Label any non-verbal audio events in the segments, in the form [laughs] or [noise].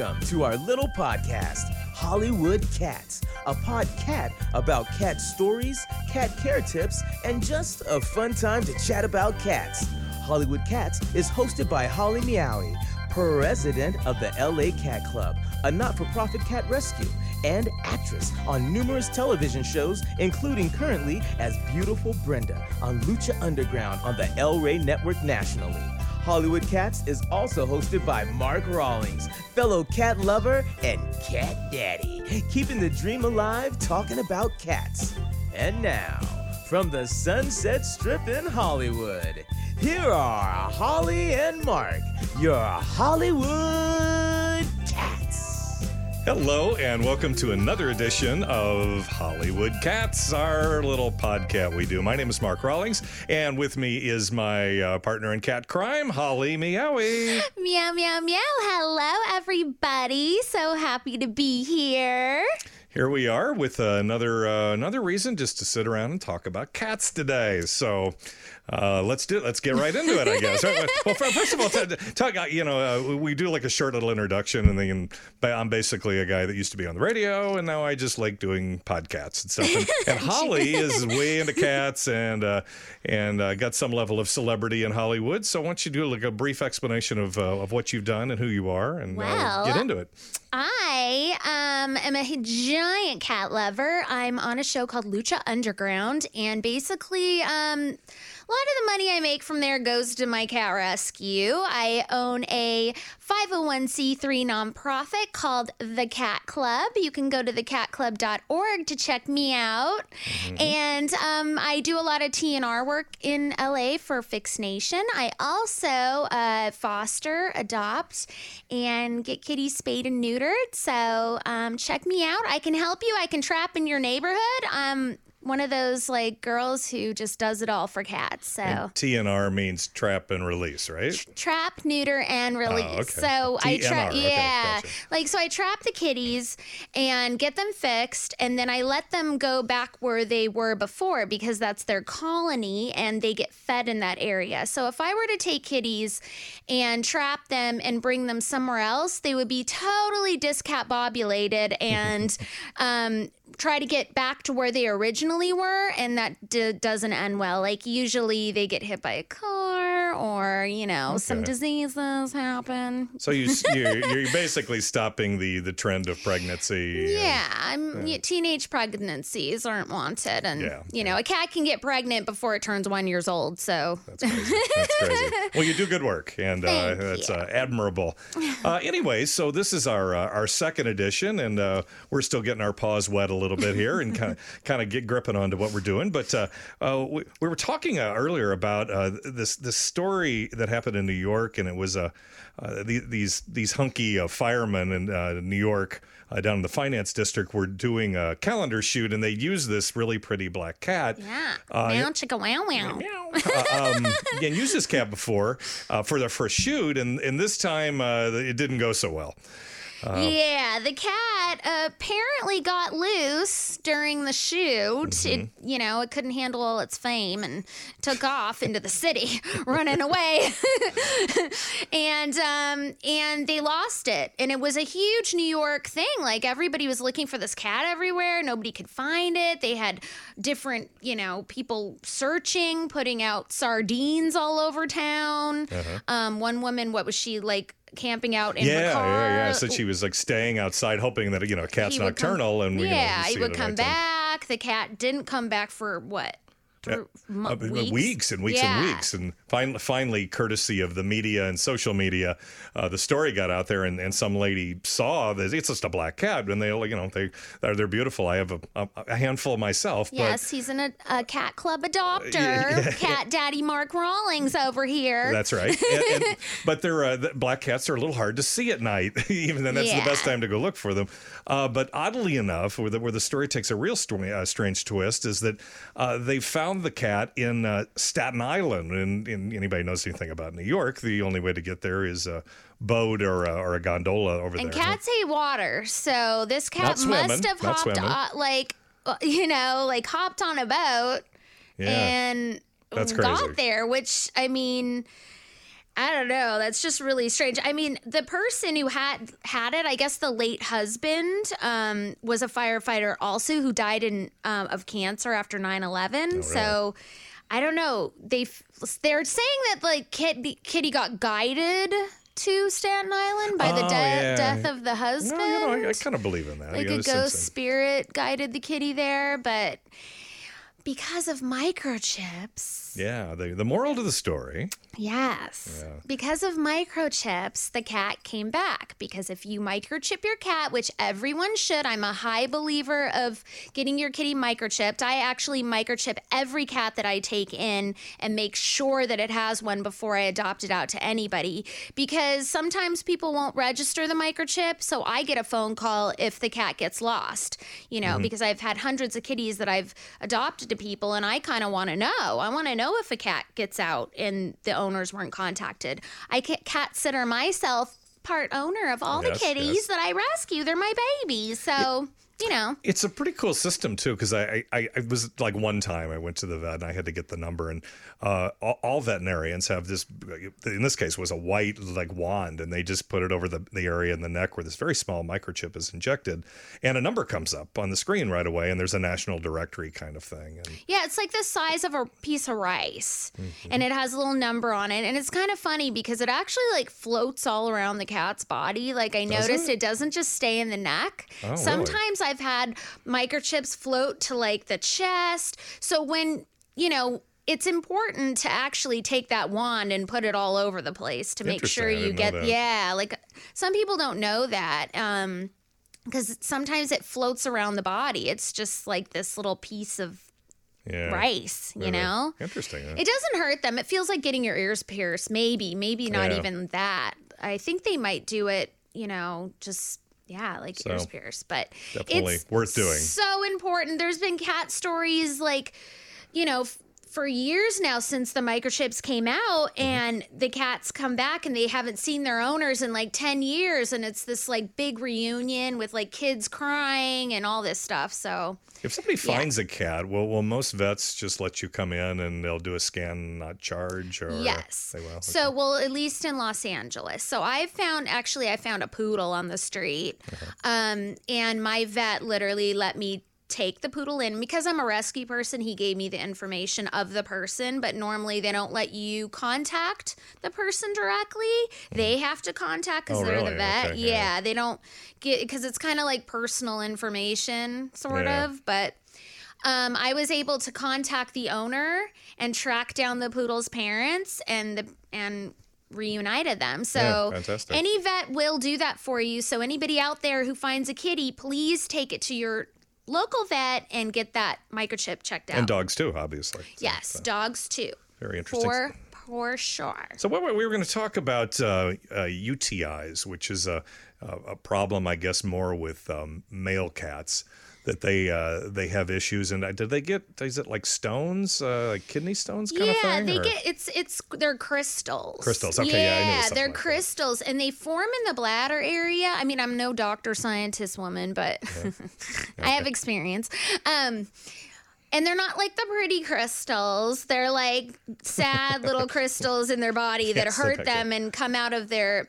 Welcome to our little podcast, Hollywood Cats, a podcat about cat stories, cat care tips, and just a fun time to chat about cats. Hollywood Cats is hosted by Holly Meowie, president of the LA Cat Club, a not for profit cat rescue, and actress on numerous television shows, including currently as Beautiful Brenda on Lucha Underground on the El Rey Network nationally. Hollywood Cats is also hosted by Mark Rawlings, fellow cat lover and cat daddy, keeping the dream alive talking about cats. And now, from the Sunset Strip in Hollywood, here are Holly and Mark, your Hollywood. Hello, and welcome to another edition of Hollywood Cats, our little podcast we do. My name is Mark Rawlings, and with me is my uh, partner in cat crime, Holly Meowie. Meow, meow, meow. Hello, everybody. So happy to be here. Here we are with uh, another uh, another reason just to sit around and talk about cats today. So uh, let's do let's get right into it. I guess. [laughs] well, first of all, talk. You know, uh, we do like a short little introduction, and then I'm basically a guy that used to be on the radio, and now I just like doing podcasts and stuff. And, [laughs] and Holly is way into cats and uh, and uh, got some level of celebrity in Hollywood. So why don't you do like a brief explanation of of what you've done and who you are, and well, get into it. I um, am a giant cat lover. I'm on a show called Lucha Underground, and basically, um, a lot of the money I make from there goes to my cat rescue. I own a 501c3 nonprofit called The Cat Club. You can go to thecatclub.org to check me out. Mm-hmm. And um, I do a lot of TNR work in LA for Fix Nation. I also uh, foster, adopt, and get kitties spayed and neutered. So um, check me out. I can help you. I can trap in your neighborhood. Um, one of those like girls who just does it all for cats. So and TNR means trap and release, right? trap, neuter, and oh, release. Oh, okay. So TNR, I trap, yeah, okay, gotcha. like so I trap the kitties and get them fixed, and then I let them go back where they were before because that's their colony, and they get fed in that area. So if I were to take kitties and trap them and bring them somewhere else, they would be totally discombobulated [laughs] and um, try to get back to where they originally were, and that d- doesn't end well. Like usually they get hit by a car, or you know, okay. some diseases happen. So you you're, [laughs] you're, basically stopping the the trend of pregnancy. Yeah, and, yeah. teenage pregnancies aren't wanted, and yeah, you know, a cat can get pregnant before it turns one years old. So that's crazy. That's crazy. [laughs] well, you do good work, and uh, that's uh, admirable. Uh, anyway, so this is our uh, our second edition, and uh, we're still getting our paws wet a little bit here and kind of [laughs] kind of get gripping onto what we're doing. But uh, uh, we, we, were talking uh, earlier about uh, this this story that happened in New York, and it was uh, uh, the, these these hunky uh, firemen in uh, New York. Uh, down in the finance district, were doing a calendar shoot, and they used this really pretty black cat. Yeah, meow chicka wow wow. um, and used this cat before for their first shoot, and and this time it didn't go so well. Uh, yeah, the cat apparently got loose during the shoot. Mm-hmm. It, you know, it couldn't handle all its fame and took off into the city, [laughs] running away. [laughs] and um, and they lost it, and it was a huge New York thing. Like everybody was looking for this cat everywhere. Nobody could find it. They had different, you know, people searching, putting out sardines all over town. Uh-huh. Um, one woman, what was she like? Camping out in yeah, her car. Yeah, yeah, Said she was like staying outside, hoping that you know, cat's nocturnal, come, and we yeah, you know, he would come back. The cat didn't come back for what uh, weeks? weeks? and weeks yeah. and weeks. And finally, finally, courtesy of the media and social media, uh, the story got out there, and, and some lady saw that it's just a black cat, and they, you know, they they're, they're beautiful. I have a, a, a handful myself. Yes, but, he's an, a, a cat club adopter, yeah, cat daddy Mark Rawlings over here. That's right. [laughs] and, and, but they're uh, the black cats are a little hard to see at night, [laughs] even then that's yeah. the best time to go look for them. Uh, but oddly enough, where the, where the story takes a real story, uh, strange twist, is that uh, they found the cat in uh, Staten Island. And, and, anybody knows anything about New York, the only way to get there is a boat or a, or a gondola over and there. And cats hate water, so this cat must have hopped on, like uh, [laughs] you know, like hopped on a boat yeah. and got there. Which I mean I don't know. That's just really strange. I mean, the person who had had it, I guess the late husband um, was a firefighter also who died in um, of cancer after 9/11. So I don't know. They they're saying that like Kitty, Kitty got guided to Staten Island by the Oh, de- yeah. death of the husband. No, you know, I, I kind of believe in that. like You know, a ghost spirit guided the kitty there, but because of microchips. Yeah, the, the moral to the story. Yes. Because of microchips, the cat came back. Because if you microchip your cat, which everyone should, I'm a high believer of getting your kitty microchipped. I actually microchip every cat that I take in and make sure that it has one before I adopt it out to anybody. Because sometimes people won't register the microchip. So I get a phone call if the cat gets lost, you know, mm-hmm. because I've had hundreds of kitties that I've adopted to people and I kind of want to know. I want to know if a cat gets out and the owners weren't contacted. I ca- cat sitter myself, part owner of all oh, Yes, the kitties yes. that I rescue. They're my babies. So, you know. It's a pretty cool system too, because I, I I was like one time I went to the vet and I had to get the number, and uh, all, all veterinarians have this. In this case, was a white like wand, and they just put it over the, the area in the neck where this very small microchip is injected, and a number comes up on the screen right away, and there's a national directory kind of thing. And Yeah, it's like the size of a piece of rice, Mm-hmm. and it has a little number on it, and it's kind of funny because it actually like floats all around the cat's body. Like I noticed, it? it? doesn't just stay in the neck. Oh, really? Sometimes I've had microchips float to like the chest. So when you know. It's important to actually take that wand and put it all over the place to make sure you get yeah, like some people don't know that. Um because sometimes it floats around the body. It's just like this little piece of yeah, rice, you Really know? interesting. huh? It doesn't hurt them. It feels like getting your ears pierced. Maybe, maybe not Yeah. even that. I think they might do it, you know, just yeah, like ears So, pierced. But definitely it's worth doing. So important. There's been cat stories like, you know, f- for years now since the microchips came out Mm-hmm. and the cats come back and they haven't seen their owners in like 10 years and it's this like big reunion with like kids crying and all this stuff. So, If somebody finds a cat, well will most vets just let you come in and they'll do a scan, and not charge, or Yes. they will? So, well, at least in Los Angeles. So, I found actually, I found a poodle on the street, Uh-huh. um, and my vet literally let me take the poodle in because I'm a rescue person. He gave me the information of the person, but normally they don't let you contact the person directly. They have to contact because Oh, they're really? the vet. Okay, yeah. yeah. they don't get because it's kind of like personal information, sort Yeah. of, but. Um, I was able to contact the owner and track down the poodle's parents and the and reunited them. So Yeah, any vet will do that for you. So anybody out there who finds a kitty, please take it to your local vet and get that microchip checked out. and dogs too, obviously. So, yes, uh, dogs too. very interesting. For for sure. So what we were going to talk about uh, uh, UTIs, which is a, a a problem, I guess, more with um, male cats that they uh, they have issues. And uh, did they get? Is it like stones, uh, like kidney stones, kind yeah, of thing? they or- get it's it's they're crystals. Crystals, okay, yeah, I knew it was something they're like that. crystals, and they form in the bladder area. I mean, I'm no doctor, scientist woman, but [laughs] I have experience. Um, and they're not like the pretty crystals. They're like sad little [laughs] crystals in their body that Yes, hurt okay. them and come out of their,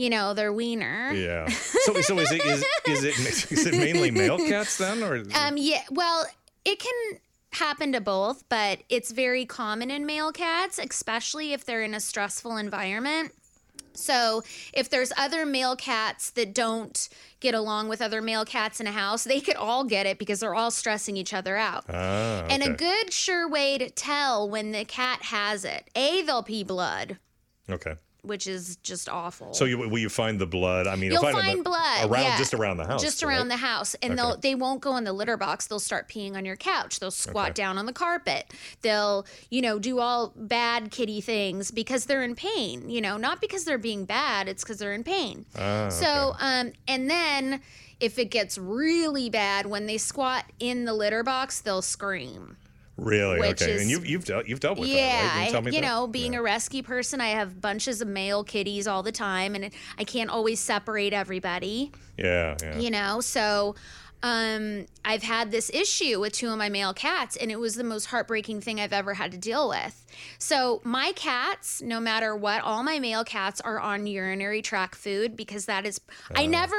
you know, their wiener. Yeah. [laughs] So so is it is, is it is it mainly male cats then, or Um, yeah, well, it can happen to both, but it's very common in male cats, especially if they're in a stressful environment. So, if there's other male cats that don't get along with other male cats in a house, they could all get it because they're all stressing each other out. ah, And a good sure way to tell when the cat has it, A, they'll pee blood, okay. Which is just awful. So you, will you find the blood? I mean, You'll find, find them blood around yeah. just around the house, just right? around the house, and they'll they won't go in the litter box. They'll start peeing on your couch. They'll squat Okay. down on the carpet. They'll you know do all bad kitty things because they're in pain. You know, not because they're being bad. It's because they're in pain. Ah, So um, and then if it gets really bad, when they squat in the litter box, they'll scream. Really? okay. is- and you've you've dealt you've dealt with Yeah, that, right? You, tell I- you that? know, being Yeah. a rescue person, I have bunches of male kitties all the time, and I can't always separate everybody yeah, yeah. you know so um, I've had this issue with two of my male cats, and it was the most heartbreaking thing I've ever had to deal with. So, my cats, no matter what, all my male cats are on urinary tract food because that is, I never,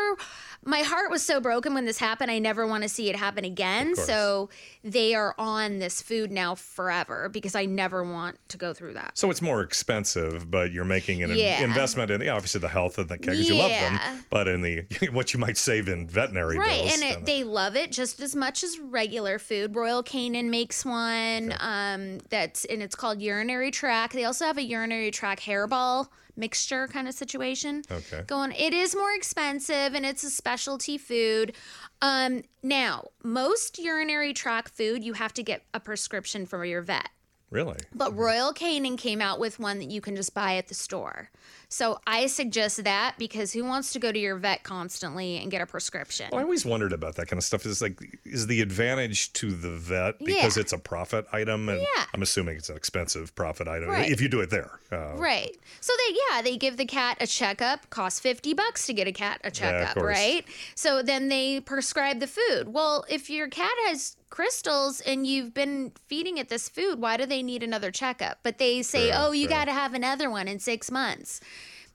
my heart was so broken when this happened. I never want to see it happen again. So, they are on this food now forever because I never want to go through that. So it's more expensive, but you're making an Yeah. investment in obviously the health of the cat because you love them, but in the [laughs] what you might save in veterinary Right, bills. and it, they love it just as much as regular food. Royal Canin makes one um, that's and it's called urinary tract. They also have a urinary tract hairball mixture kind of situation Okay. going. It is more expensive and it's a specialty food. Um, now, most urinary tract food you have to get a prescription from your vet. really. But Royal Canin came out with one that you can just buy at the store. So I suggest that because who wants to go to your vet constantly and get a prescription? Well, I always wondered about that kind of stuff. Is like, is the advantage to the vet because Yeah. it's a profit item, and Yeah. I'm assuming it's an expensive profit item Right. if you do it there. Uh, Right. So they yeah, they give the cat a checkup, costs 50 bucks to get a cat a checkup, course. right? So then they prescribe the food. Well, if your cat has crystals and you've been feeding it this food, why do they need another checkup? But they say, Sure, "Oh, you sure. got to have another one in 6 months."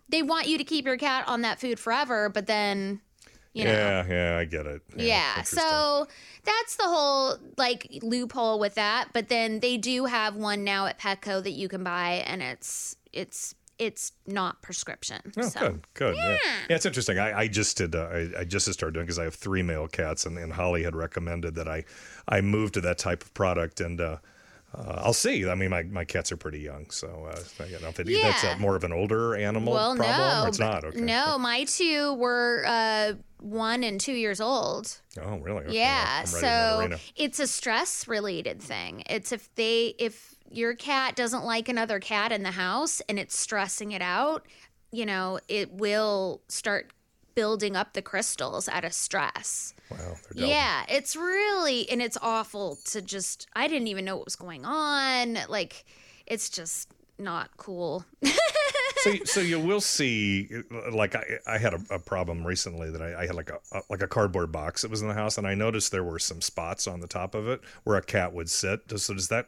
They want you to keep your cat on that food forever, but then you know yeah, yeah, I get it. yeah. interesting. So that's the whole like loophole with that. But then they do have one now at Petco that you can buy, and it's it's it's not prescription. Oh, so good, good. Yeah. yeah, it's interesting. I, I just did. Uh, I, I just started doing because I have three male cats, and, and Holly had recommended that I, I move to that type of product, and uh, uh, I'll see. I mean, my, my cats are pretty young, so uh, you know, if it, that's a, more of an older animal well, problem, no, it's not. Okay. no, my two were uh, one and two years old. Oh, really? Okay, Yeah, I'm right in that so it's a stress related thing. It's if they if your cat doesn't like another cat in the house and it's stressing it out, you know, it will start building up the crystals out of stress. Wow. Yeah, it's really and it's awful to just I didn't even know what was going on. Like it's just not cool. [laughs] so, you- so you will see, like I, I had a, a problem recently that I, I had like a, a like a cardboard box that was in the house, and I noticed there were some spots on the top of it where a cat would sit. So does that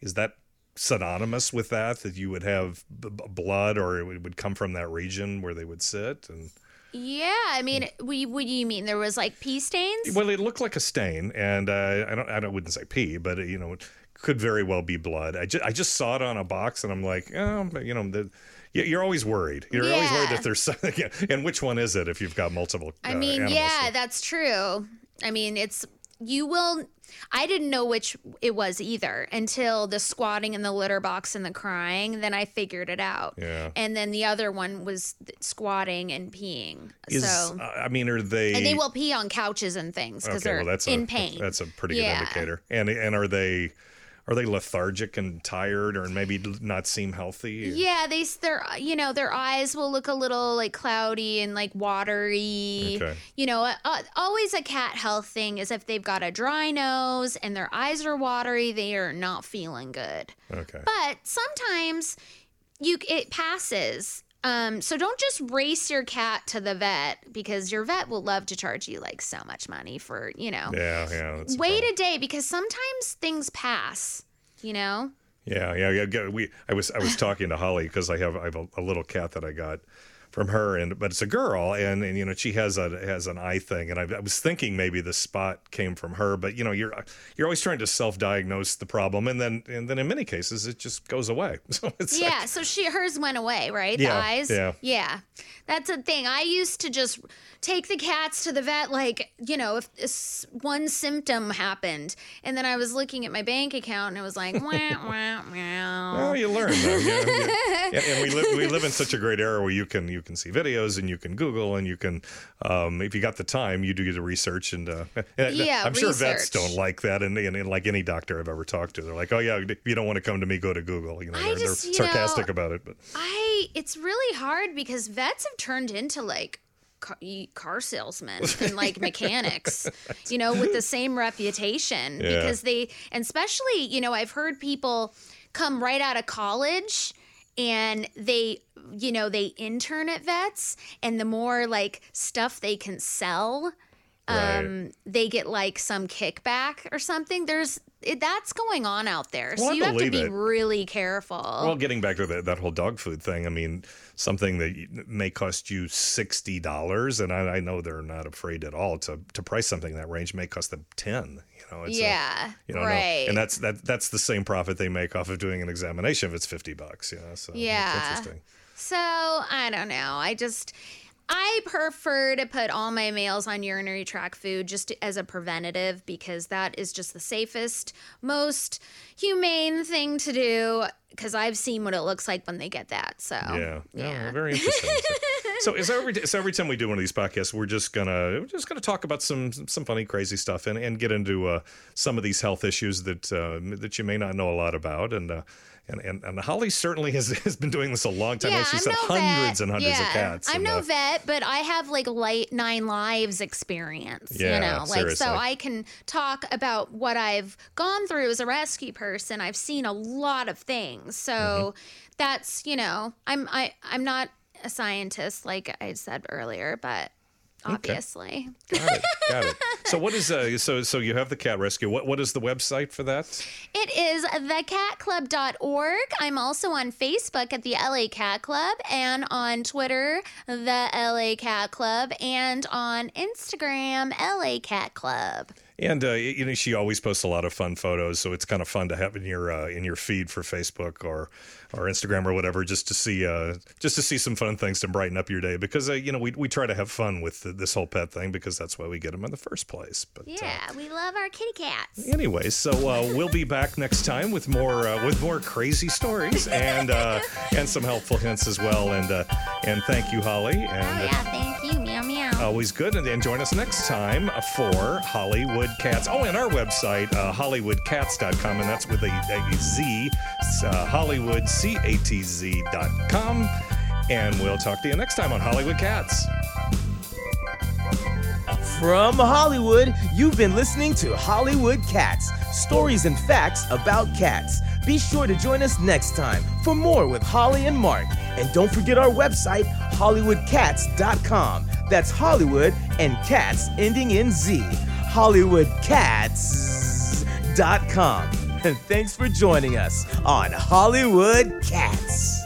is that synonymous with that that you would have b- blood or it would come from that region where they would sit and yeah, I mean, what, what do you mean? There was like pee stains? well it looked like a stain and uh, I don't I don't wouldn't say pee but uh, you know it could very well be blood I just I just saw it on a box and I'm like oh you know the you- you're always worried. You're always worried Yeah. that there's something. [laughs] And which one is it if you've got multiple? I uh, mean, animals? yeah, that's true. I mean, it's you will. I didn't know which it was either until the squatting in the litter box and the crying. Then I figured it out. Yeah. And then the other one was squatting and peeing. Is, so uh, I mean, are they? and they will pee on couches and things because okay, they're well, that's in a, pain. That's a pretty good Yeah. indicator. And and are they? Are they lethargic and tired, or maybe not seem healthy? Yeah, they their you know their eyes will look a little like cloudy and like watery. Okay. You know, uh, always a cat health thing is if they've got a dry nose and their eyes are watery, they are not feeling good. Okay. But sometimes you it passes. Um, so don't just race your cat to the vet because your vet will love to charge you like so much money for you know. yeah, yeah. Wait problem. a day because sometimes things pass. You know. Yeah, yeah, yeah. yeah, We, I was, I was talking to Holly because I have, I have a, a little cat that I got from her, and but it's a girl, and and you know she has a has an eye thing, and I, I was thinking maybe the spot came from her, but you know you're you're always trying to self-diagnose the problem, and then and then in many cases it just goes away. [laughs] So it's like- Yeah, so she hers went away, right? Yeah, the eyes. yeah. Yeah. That's a thing. I used to just take the cats to the vet like, you know, if one symptom happened and then I was looking at my bank account and it was like [laughs] wah wah Well, wah. you learn though. Yeah, yeah. [laughs] And, and we live we live in such a great era where you can you can see videos and you can Google and you can um, if you got the time you do the research and, uh, [laughs] and Yeah, I'm sure vets don't like that and, and, and like any doctor I've ever talked to they're like oh yeah if you don't want to come to me go to Google you know they're, just, they're you know, sarcastic about it but I it's really hard because vets have turned into like car, car salesmen and like [laughs] mechanics, you know, with the same reputation Yeah. because they, and especially, you know, I've heard people come right out of college and they, you know, they intern at vets and the more like stuff they can sell Right. um, they get like some kickback or something. There's it, that's going on out there, Well, so you have to be it. really careful. Well, getting back to that, that whole dog food thing, I mean, something that may cost you sixty dollars, and I, I know they're not afraid at all to to price something in that range may cost them ten. You know, it's a- yeah, you know, right. and that's that that's the same profit they make off of doing an examination if it's fifty bucks. You know, so Yeah. interesting. So I don't know. I just I prefer to put all my males on urinary tract food just as a preventative because that is just the safest, most humane thing to do. Because I've seen what it looks like when they get that. So Yeah, yeah, very interesting. so, [laughs] so is every so every time we do one of these podcasts, we're just gonna we're just gonna talk about some some funny, crazy stuff and, and get into uh, some of these health issues that uh, that you may not know a lot about. And uh, and, and and Holly certainly has, has been doing this a long time. Yeah, Like she I'm said no hundreds vet. and hundreds yeah. of cats. I'm and, no uh, vet, but I have like light nine lives experience. Yeah, you know, like seriously. so I can talk about what I've gone through as a rescue person. I've seen a lot of things, so Mm-hmm. that's you know, I'm I I'm not a scientist like I said earlier, but obviously. Got it. [laughs] Got it. So what is uh so so you have the cat rescue. What what is the website for that? It is thecatclub.org. I'm also on Facebook at the LA Cat Club and on Twitter, the LA Cat Club, and on Instagram, LA Cat Club. And uh, you know, she always posts a lot of fun photos, so it's kind of fun to have in your uh, in your feed for Facebook or or Instagram or whatever, just to see uh, just to see some fun things to brighten up your day. Because uh, you know, we we try to have fun with th- this whole pet thing because that's why we get them in the first place. But uh, Yeah, we love our kitty cats. Anyway, so uh, we'll be back next time with more uh, with more crazy stories and uh, and some helpful hints as well. And uh, and thank you, Holly. Oh, And uh, yeah, thank you. Always good. And, and join us next time for Hollywood Cats. Oh, and our website, uh, HollywoodCatz.com, and that's with a, a Z, uh, HollywoodCatz.com. And we'll talk to you next time on Hollywood Cats. From Hollywood, you've been listening to Hollywood Cats stories and facts about cats. Be sure to join us next time for more with Holly and Mark. And don't forget our website, HollywoodCatz.com. That's Hollywood and cats ending in Z. HollywoodCatz.com. And [laughs] thanks for joining us on Hollywood Cats.